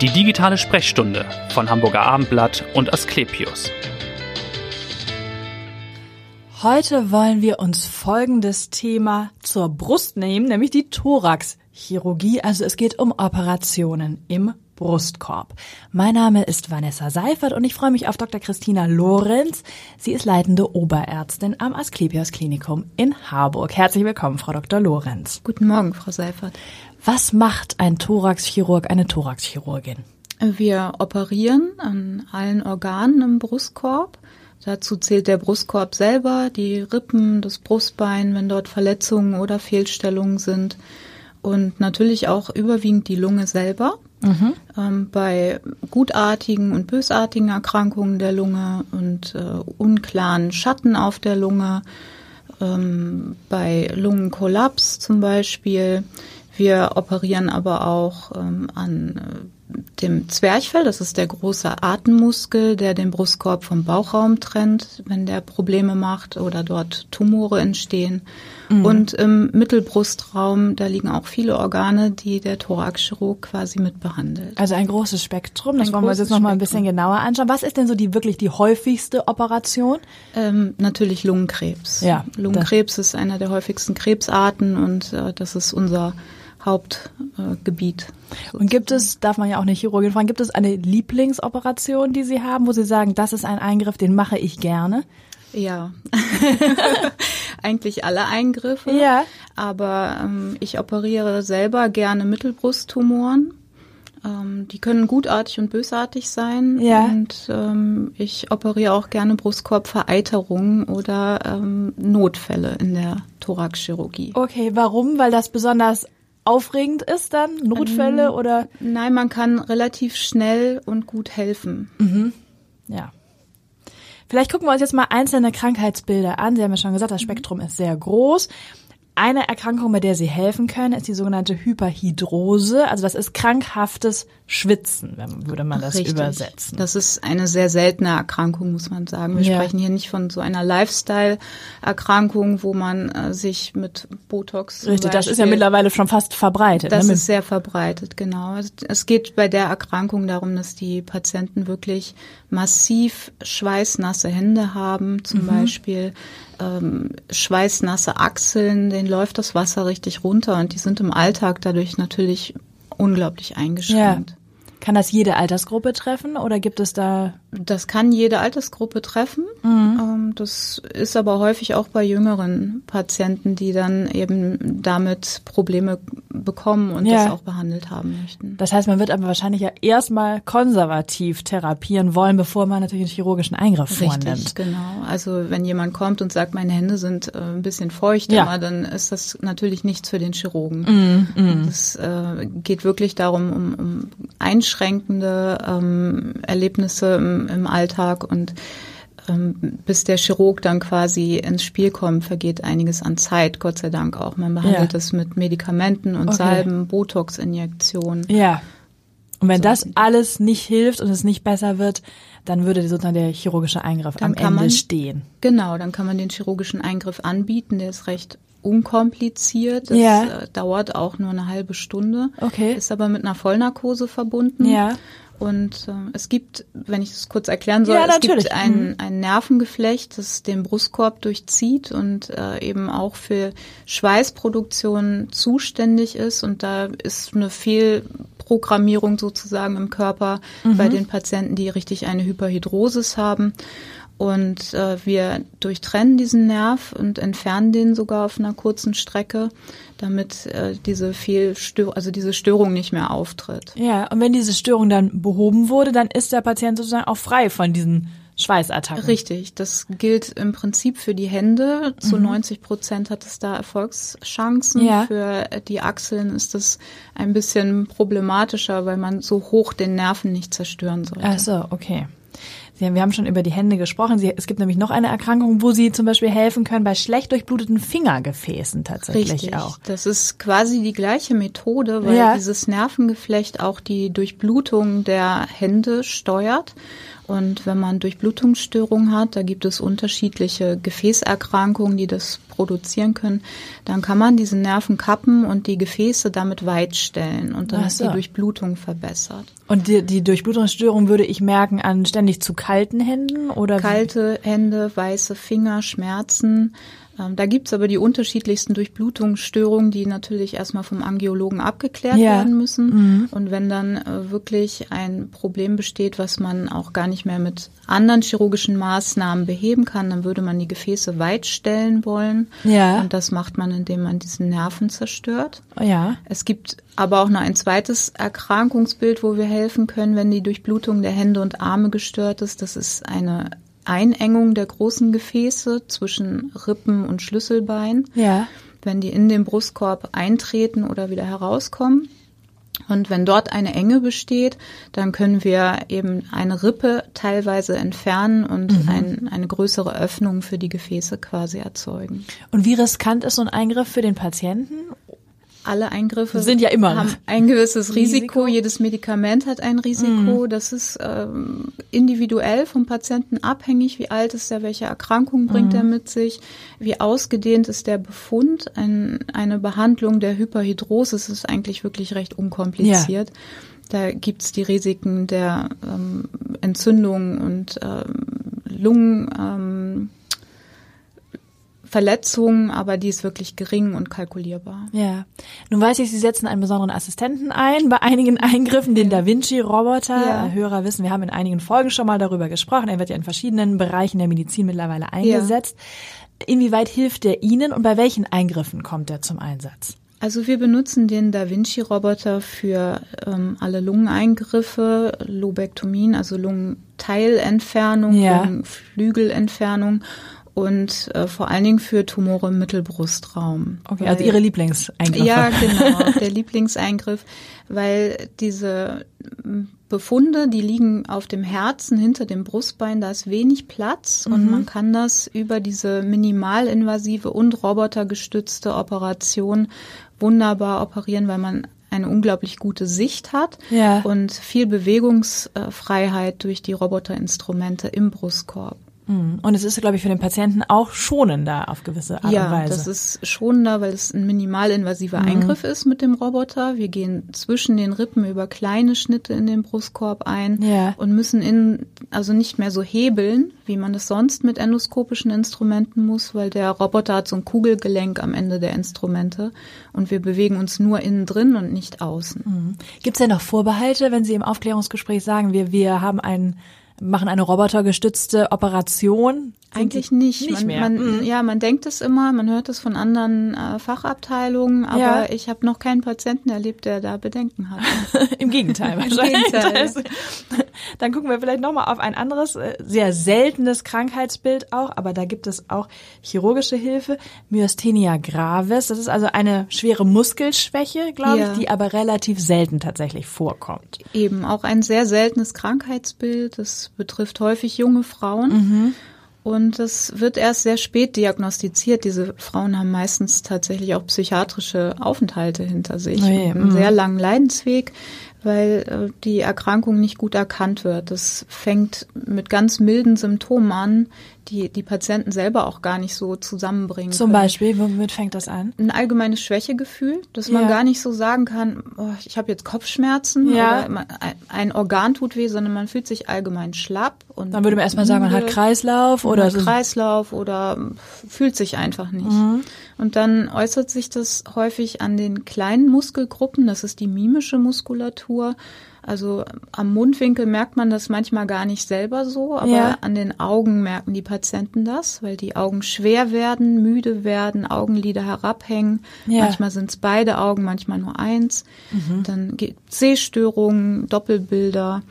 Die digitale Sprechstunde von Hamburger Abendblatt und Asklepios. Heute wollen wir uns folgendes Thema zur Brust nehmen, nämlich die Thoraxchirurgie. Also es geht um Operationen im Brustkorb. Mein Name ist Vanessa Seifert und ich freue mich auf Dr. Christina Lorenz. Sie ist leitende Oberärztin am Asklepios Klinikum in Harburg. Herzlich willkommen, Frau Dr. Lorenz. Guten Morgen, Frau Seifert. Was macht ein Thoraxchirurg, eine Thoraxchirurgin? Wir operieren an allen Organen im Brustkorb. Dazu zählt der Brustkorb selber, die Rippen, das Brustbein, wenn dort Verletzungen oder Fehlstellungen sind. Und natürlich auch überwiegend die Lunge selber. Mhm. Ähm, bei gutartigen und bösartigen Erkrankungen der Lunge und äh, unklaren Schatten auf der Lunge, ähm, bei Lungenkollaps zum Beispiel. Wir operieren aber auch ähm, an äh, dem Zwerchfell, das ist der große Atemmuskel, der den Brustkorb vom Bauchraum trennt, wenn der Probleme macht oder dort Tumore entstehen. Mhm. Und im Mittelbrustraum, da liegen auch viele Organe, die der Thoraxchirurg quasi mit behandelt. Also ein großes Spektrum, das ein wollen wir uns jetzt noch mal ein bisschen genauer anschauen. Was ist denn so die wirklich die häufigste Operation? Ähm, natürlich Lungenkrebs. Ja, Lungenkrebs ist einer der häufigsten Krebsarten und äh, das ist unser Hauptgebiet. Äh, und gibt es, darf man ja auch eine Chirurgin fragen, gibt es eine Lieblingsoperation, die Sie haben, wo Sie sagen, das ist ein Eingriff, den mache ich gerne? Ja, eigentlich alle Eingriffe. Ja. Aber ähm, ich operiere selber gerne Mittelbrusttumoren. Ähm, die können gutartig und bösartig sein. Ja. Und ähm, ich operiere auch gerne Brustkorbvereiterungen oder ähm, Notfälle in der Thoraxchirurgie. Okay, warum? Weil das besonders aufregend ist dann? Notfälle ähm, oder? Nein, man kann relativ schnell und gut helfen. Mhm. Ja. Vielleicht gucken wir uns jetzt mal einzelne Krankheitsbilder an. Sie haben ja schon gesagt, das Spektrum ist sehr groß. Eine Erkrankung, bei der Sie helfen können, ist die sogenannte Hyperhidrose. Also das ist krankhaftes Schwitzen, würde man das Richtig. übersetzen. Das ist eine sehr seltene Erkrankung, muss man sagen. Wir ja. sprechen hier nicht von so einer Lifestyle-Erkrankung, wo man äh, sich mit Botox. Richtig, Beispiel, das ist ja mittlerweile schon fast verbreitet. Das ne? ist sehr verbreitet, genau. Es geht bei der Erkrankung darum, dass die Patienten wirklich massiv schweißnasse Hände haben, zum mhm. Beispiel ähm, schweißnasse Achseln, denen läuft das Wasser richtig runter und die sind im Alltag dadurch natürlich unglaublich eingeschränkt. Ja. Kann das jede Altersgruppe treffen oder gibt es da? Das kann jede Altersgruppe treffen. Mhm. Ähm, das ist aber häufig auch bei jüngeren Patienten, die dann eben damit Probleme bekommen und ja. das auch behandelt haben möchten. Das heißt, man wird aber wahrscheinlich ja erstmal konservativ therapieren wollen, bevor man natürlich einen chirurgischen Eingriff Richtig, vornimmt. genau. Also wenn jemand kommt und sagt, meine Hände sind äh, ein bisschen feucht, ja. immer, dann ist das natürlich nichts für den Chirurgen. Mhm. Es äh, geht wirklich darum, um, um einschränkende ähm, Erlebnisse im, im Alltag und bis der Chirurg dann quasi ins Spiel kommt, vergeht einiges an Zeit, Gott sei Dank auch. Man behandelt ja. das mit Medikamenten und okay. Salben, Botox-Injektionen. Ja. Und wenn so. das alles nicht hilft und es nicht besser wird, dann würde sozusagen der chirurgische Eingriff dann am Ende man, stehen. Genau, dann kann man den chirurgischen Eingriff anbieten, der ist recht unkompliziert. Das ja. äh, dauert auch nur eine halbe Stunde. Okay. Ist aber mit einer Vollnarkose verbunden. Ja. Und äh, es gibt, wenn ich das kurz erklären soll, ja, es gibt ein, mhm. ein Nervengeflecht, das den Brustkorb durchzieht und äh, eben auch für Schweißproduktion zuständig ist. Und da ist eine Fehlprogrammierung sozusagen im Körper mhm. bei den Patienten, die richtig eine Hyperhidrosis haben. Und äh, wir durchtrennen diesen Nerv und entfernen den sogar auf einer kurzen Strecke, damit äh, diese Fehlstörung, also diese Störung nicht mehr auftritt. Ja, und wenn diese Störung dann behoben wurde, dann ist der Patient sozusagen auch frei von diesen Schweißattacken. Richtig, das gilt im Prinzip für die Hände. Zu mhm. 90 Prozent hat es da Erfolgschancen. Ja. Für die Achseln ist das ein bisschen problematischer, weil man so hoch den Nerven nicht zerstören sollte. Ach so, okay. Wir haben schon über die Hände gesprochen. Sie, es gibt nämlich noch eine Erkrankung, wo Sie zum Beispiel helfen können bei schlecht durchbluteten Fingergefäßen tatsächlich Richtig. auch. Das ist quasi die gleiche Methode, weil ja. dieses Nervengeflecht auch die Durchblutung der Hände steuert. Und wenn man Durchblutungsstörungen hat, da gibt es unterschiedliche Gefäßerkrankungen, die das produzieren können, dann kann man diese Nerven kappen und die Gefäße damit weitstellen und dann ist die Durchblutung verbessert. Und die, die Durchblutungsstörung würde ich merken an ständig zu kalten Händen oder? Kalte Hände, weiße Finger, Schmerzen, ähm, da gibt's aber die unterschiedlichsten Durchblutungsstörungen, die natürlich erstmal vom Angiologen abgeklärt ja. werden müssen. Mhm. Und wenn dann äh, wirklich ein Problem besteht, was man auch gar nicht mehr mit anderen chirurgischen Maßnahmen beheben kann, dann würde man die Gefäße weit stellen wollen. Ja. Und das macht man, indem man diesen Nerven zerstört. Ja. Es gibt aber auch noch ein zweites Erkrankungsbild, wo wir helfen können, wenn die Durchblutung der Hände und Arme gestört ist. Das ist eine Einengung der großen Gefäße zwischen Rippen und Schlüsselbein. Ja. Wenn die in den Brustkorb eintreten oder wieder herauskommen. Und wenn dort eine Enge besteht, dann können wir eben eine Rippe teilweise entfernen und mhm. ein, eine größere Öffnung für die Gefäße quasi erzeugen. Und wie riskant ist so ein Eingriff für den Patienten? Alle Eingriffe sind ja immer haben ein gewisses Risiko. Risiko. Jedes Medikament hat ein Risiko. Mhm. Das ist ähm, individuell vom Patienten abhängig. Wie alt ist er? Welche Erkrankung bringt mhm. er mit sich? Wie ausgedehnt ist der Befund? Ein, eine Behandlung der Hyperhidrosis ist eigentlich wirklich recht unkompliziert. Ja. Da gibt's die Risiken der ähm, Entzündung und ähm, Lungen. Ähm, Verletzungen, aber die ist wirklich gering und kalkulierbar. Ja. Nun weiß ich, Sie setzen einen besonderen Assistenten ein bei einigen Eingriffen, den Da Vinci-Roboter. Ja. Hörer wissen, wir haben in einigen Folgen schon mal darüber gesprochen. Er wird ja in verschiedenen Bereichen der Medizin mittlerweile eingesetzt. Ja. Inwieweit hilft er Ihnen und bei welchen Eingriffen kommt er zum Einsatz? Also wir benutzen den Da Vinci-Roboter für ähm, alle Lungeneingriffe, Lobektomien, also Lungenteilentfernung, ja. Lungenflügelentfernung und äh, vor allen Dingen für Tumore im Mittelbrustraum. Okay, also Ihre Lieblingseingriff. Ja, genau, der Lieblingseingriff, weil diese Befunde, die liegen auf dem Herzen hinter dem Brustbein, da ist wenig Platz und mhm. man kann das über diese minimalinvasive und robotergestützte Operation wunderbar operieren, weil man eine unglaublich gute Sicht hat ja. und viel Bewegungsfreiheit durch die Roboterinstrumente im Brustkorb. Mhm. Und es ist, glaube ich, für den Patienten auch schonender auf gewisse Art ja, und Weise. Ja, das ist schonender, weil es ein minimalinvasiver mhm. Eingriff ist mit dem Roboter. Wir gehen zwischen den Rippen über kleine Schnitte in den Brustkorb ein ja. und müssen in, also nicht mehr so hebeln, wie man das sonst mit endoskopischen Instrumenten muss, weil der Roboter hat so ein Kugelgelenk am Ende der Instrumente und wir bewegen uns nur innen drin und nicht außen. Mhm. Gibt es denn noch Vorbehalte, wenn Sie im Aufklärungsgespräch sagen, wir, wir haben einen machen eine robotergestützte Operation eigentlich nicht. Nicht man, mehr. Man, mhm. Ja, man denkt es immer, man hört es von anderen äh, Fachabteilungen, aber ja. ich habe noch keinen Patienten erlebt, der da Bedenken hat. Im Gegenteil wahrscheinlich. Im Gegenteil. dann gucken wir vielleicht nochmal auf ein anderes, äh, sehr seltenes Krankheitsbild auch, aber da gibt es auch chirurgische Hilfe, Myasthenia gravis. Das ist also eine schwere Muskelschwäche, glaube ja. ich, die aber relativ selten tatsächlich vorkommt. Eben, auch ein sehr seltenes Krankheitsbild. Das betrifft häufig junge Frauen. Mhm. Und es wird erst sehr spät diagnostiziert. Diese Frauen haben meistens tatsächlich auch psychiatrische Aufenthalte hinter sich. Oh je, einen mhm. sehr langen Leidensweg weil äh, die Erkrankung nicht gut erkannt wird. Das fängt mit ganz milden Symptomen an, die die Patienten selber auch gar nicht so zusammenbringen. Zum können. Beispiel, womit fängt das an? Ein allgemeines Schwächegefühl, dass man ja. gar nicht so sagen kann, oh, ich habe jetzt Kopfschmerzen ja. oder ein Organ tut weh, sondern man fühlt sich allgemein schlapp. Und Dann würde man erstmal sagen, man hat Kreislauf oder hat Kreislauf oder fühlt sich einfach nicht. Mhm. Und dann äußert sich das häufig an den kleinen Muskelgruppen, das ist die mimische Muskulatur. Also am Mundwinkel merkt man das manchmal gar nicht selber so, aber ja. an den Augen merken die Patienten das, weil die Augen schwer werden, müde werden, Augenlider herabhängen. Ja. Manchmal sind es beide Augen, manchmal nur eins. Mhm. Dann gibt Sehstörungen, Doppelbilder.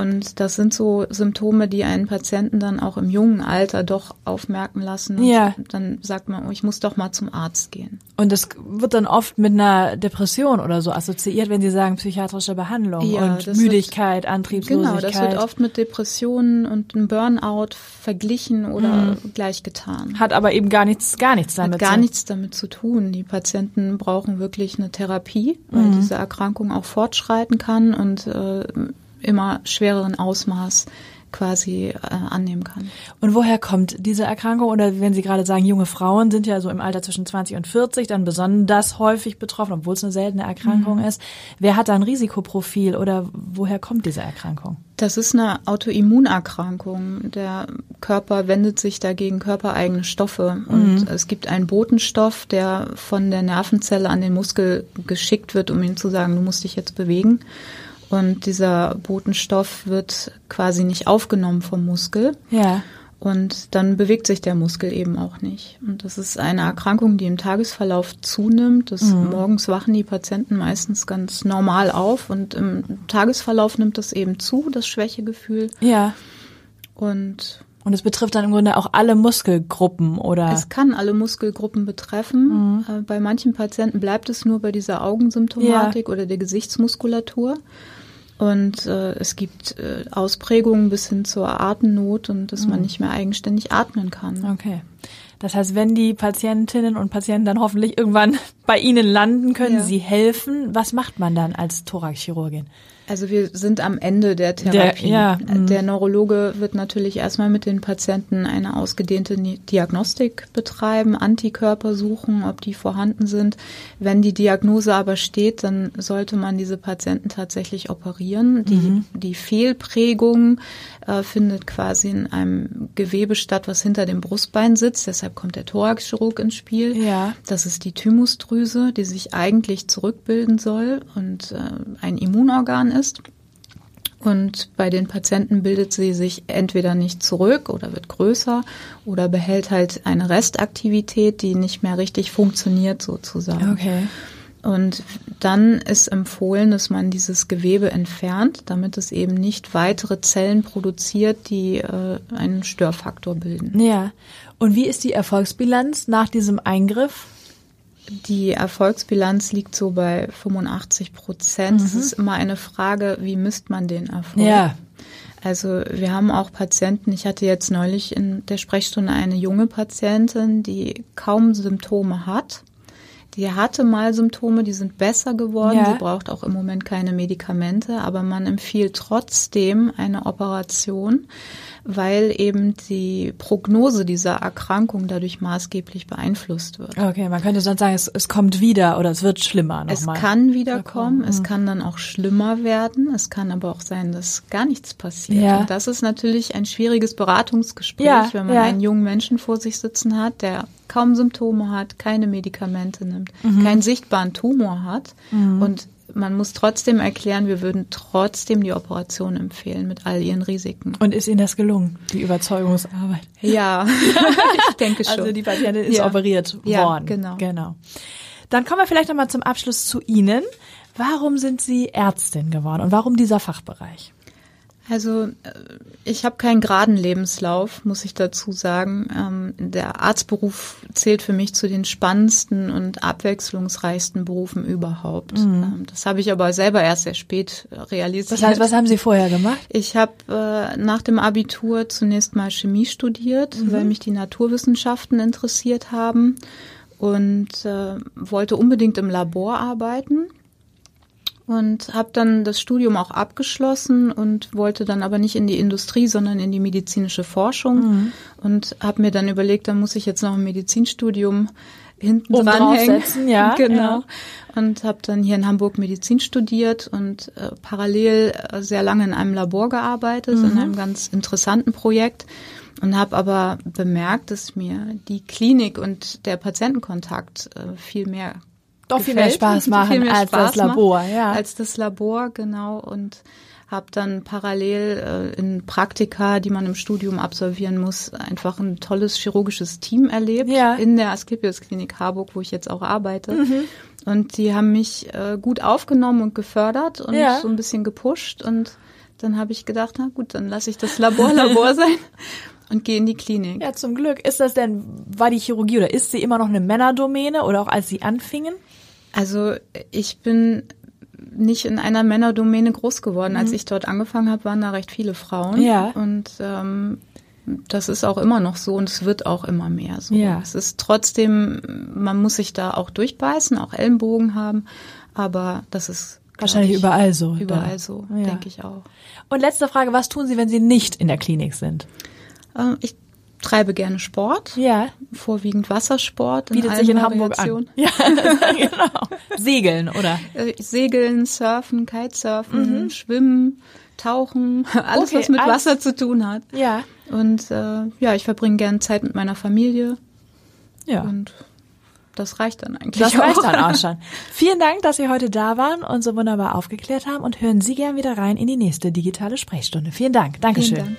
Und das sind so Symptome, die einen Patienten dann auch im jungen Alter doch aufmerken lassen. Und ja. dann sagt man, oh, ich muss doch mal zum Arzt gehen. Und das wird dann oft mit einer Depression oder so assoziiert, wenn Sie sagen psychiatrische Behandlung ja, und Müdigkeit, wird, Antriebslosigkeit. Genau, das wird oft mit Depressionen und einem Burnout verglichen oder mhm. gleichgetan. Hat aber eben gar nichts, gar nichts damit. Hat gar zu. nichts damit zu tun. Die Patienten brauchen wirklich eine Therapie, weil mhm. diese Erkrankung auch fortschreiten kann und äh, immer schwereren Ausmaß quasi äh, annehmen kann. Und woher kommt diese Erkrankung? Oder wenn Sie gerade sagen, junge Frauen sind ja so im Alter zwischen 20 und 40 dann besonders häufig betroffen, obwohl es eine seltene Erkrankung mhm. ist. Wer hat da ein Risikoprofil oder woher kommt diese Erkrankung? Das ist eine Autoimmunerkrankung. Der Körper wendet sich dagegen körpereigene Stoffe. Und mhm. es gibt einen Botenstoff, der von der Nervenzelle an den Muskel geschickt wird, um ihm zu sagen, du musst dich jetzt bewegen. Und dieser Botenstoff wird quasi nicht aufgenommen vom Muskel. Ja. Und dann bewegt sich der Muskel eben auch nicht. Und das ist eine Erkrankung, die im Tagesverlauf zunimmt. Das mhm. Morgens wachen die Patienten meistens ganz normal auf und im Tagesverlauf nimmt das eben zu, das Schwächegefühl. Ja. Und und es betrifft dann im Grunde auch alle Muskelgruppen, oder? Es kann alle Muskelgruppen betreffen. Mhm. Äh, bei manchen Patienten bleibt es nur bei dieser Augensymptomatik ja. oder der Gesichtsmuskulatur. Und äh, es gibt äh, Ausprägungen bis hin zur Atemnot und dass mhm. man nicht mehr eigenständig atmen kann. Okay. Das heißt, wenn die Patientinnen und Patienten dann hoffentlich irgendwann bei Ihnen landen, können ja. Sie helfen. Was macht man dann als Thoraxchirurgin? Also wir sind am Ende der Therapie. Der, ja, mhm. der Neurologe wird natürlich erstmal mit den Patienten eine ausgedehnte Diagnostik betreiben, Antikörper suchen, ob die vorhanden sind. Wenn die Diagnose aber steht, dann sollte man diese Patienten tatsächlich operieren. Die, mhm. die Fehlprägung äh, findet quasi in einem Gewebe statt, was hinter dem Brustbein sitzt. Deshalb kommt der Thoraxchirurg ins Spiel. Ja. Das ist die Thymusdrüse, die sich eigentlich zurückbilden soll und äh, ein Immunorgan ist ist. Und bei den Patienten bildet sie sich entweder nicht zurück oder wird größer oder behält halt eine Restaktivität, die nicht mehr richtig funktioniert sozusagen. Okay. Und dann ist empfohlen, dass man dieses Gewebe entfernt, damit es eben nicht weitere Zellen produziert, die äh, einen Störfaktor bilden. Ja. Und wie ist die Erfolgsbilanz nach diesem Eingriff? Die Erfolgsbilanz liegt so bei 85 Prozent. Es mhm. ist immer eine Frage, wie misst man den Erfolg? Ja. Also wir haben auch Patienten, ich hatte jetzt neulich in der Sprechstunde eine junge Patientin, die kaum Symptome hat. Die hatte mal Symptome, die sind besser geworden. Ja. Sie braucht auch im Moment keine Medikamente, aber man empfiehlt trotzdem eine Operation, weil eben die Prognose dieser Erkrankung dadurch maßgeblich beeinflusst wird. Okay, man könnte sonst sagen, es, es kommt wieder oder es wird schlimmer nochmal. Es kann wiederkommen, es mhm. kann dann auch schlimmer werden, es kann aber auch sein, dass gar nichts passiert. Ja. Und das ist natürlich ein schwieriges Beratungsgespräch, ja, wenn man ja. einen jungen Menschen vor sich sitzen hat, der kaum Symptome hat, keine Medikamente nimmt, mhm. keinen sichtbaren Tumor hat mhm. und man muss trotzdem erklären, wir würden trotzdem die Operation empfehlen mit all ihren Risiken. Und ist Ihnen das gelungen, die Überzeugungsarbeit? Ja, ich denke schon. Also die Patientin ist ja. operiert worden. Ja, genau. genau. Dann kommen wir vielleicht nochmal zum Abschluss zu Ihnen. Warum sind Sie Ärztin geworden und warum dieser Fachbereich? Also äh, ich habe keinen geraden Lebenslauf, muss ich dazu sagen. Ähm, der Arztberuf zählt für mich zu den spannendsten und abwechslungsreichsten Berufen überhaupt. Mhm. Ähm, das habe ich aber selber erst sehr spät realisiert. Das heißt, was haben Sie vorher gemacht? Ich habe äh, nach dem Abitur zunächst mal Chemie studiert, mhm. weil mich die Naturwissenschaften interessiert haben und äh, wollte unbedingt im Labor arbeiten und habe dann das Studium auch abgeschlossen und wollte dann aber nicht in die Industrie, sondern in die medizinische Forschung mhm. und habe mir dann überlegt, da muss ich jetzt noch ein Medizinstudium hinten um dranhängen. Ja, genau. Ja. Und habe dann hier in Hamburg Medizin studiert und äh, parallel äh, sehr lange in einem Labor gearbeitet, mhm. in einem ganz interessanten Projekt und habe aber bemerkt, dass mir die Klinik und der Patientenkontakt äh, viel mehr doch viel mehr Spaß machen mehr als Spaß das Labor, ja. Als das Labor, genau. Und habe dann parallel äh, in Praktika, die man im Studium absolvieren muss, einfach ein tolles chirurgisches Team erlebt ja. in der Asklepios Klinik Harburg, wo ich jetzt auch arbeite. Mhm. Und die haben mich äh, gut aufgenommen und gefördert und ja. so ein bisschen gepusht. Und dann habe ich gedacht, na gut, dann lasse ich das Labor Labor sein und gehe in die Klinik. Ja, zum Glück. Ist das denn, war die Chirurgie oder ist sie immer noch eine Männerdomäne oder auch als sie anfingen? Also ich bin nicht in einer Männerdomäne groß geworden. Mhm. Als ich dort angefangen habe, waren da recht viele Frauen. Ja. Und ähm, das ist auch immer noch so und es wird auch immer mehr so. Ja. Es ist trotzdem, man muss sich da auch durchbeißen, auch Ellenbogen haben, aber das ist Wahrscheinlich ich. überall so. Überall da. so, Ja. denke ich auch. Und letzte Frage, was tun Sie, wenn Sie nicht in der Klinik sind? Ähm, ich treibe gerne Sport, Ja, vorwiegend Wassersport. bietet allen sich in Hamburg an. Ja, genau. Segeln, oder? Äh, Segeln, Surfen, Kitesurfen, Schwimmen, Tauchen, alles, Okay, was mit alles- Wasser zu tun hat. Ja. Und äh, ja, ich verbringe gerne Zeit mit meiner Familie Ja. und das reicht dann eigentlich Das auch. reicht dann auch schon. Vielen Dank, dass Sie heute da waren und so wunderbar aufgeklärt haben und hören Sie gern wieder rein in die nächste digitale Sprechstunde. Vielen Dank. Dankeschön. Vielen Dank.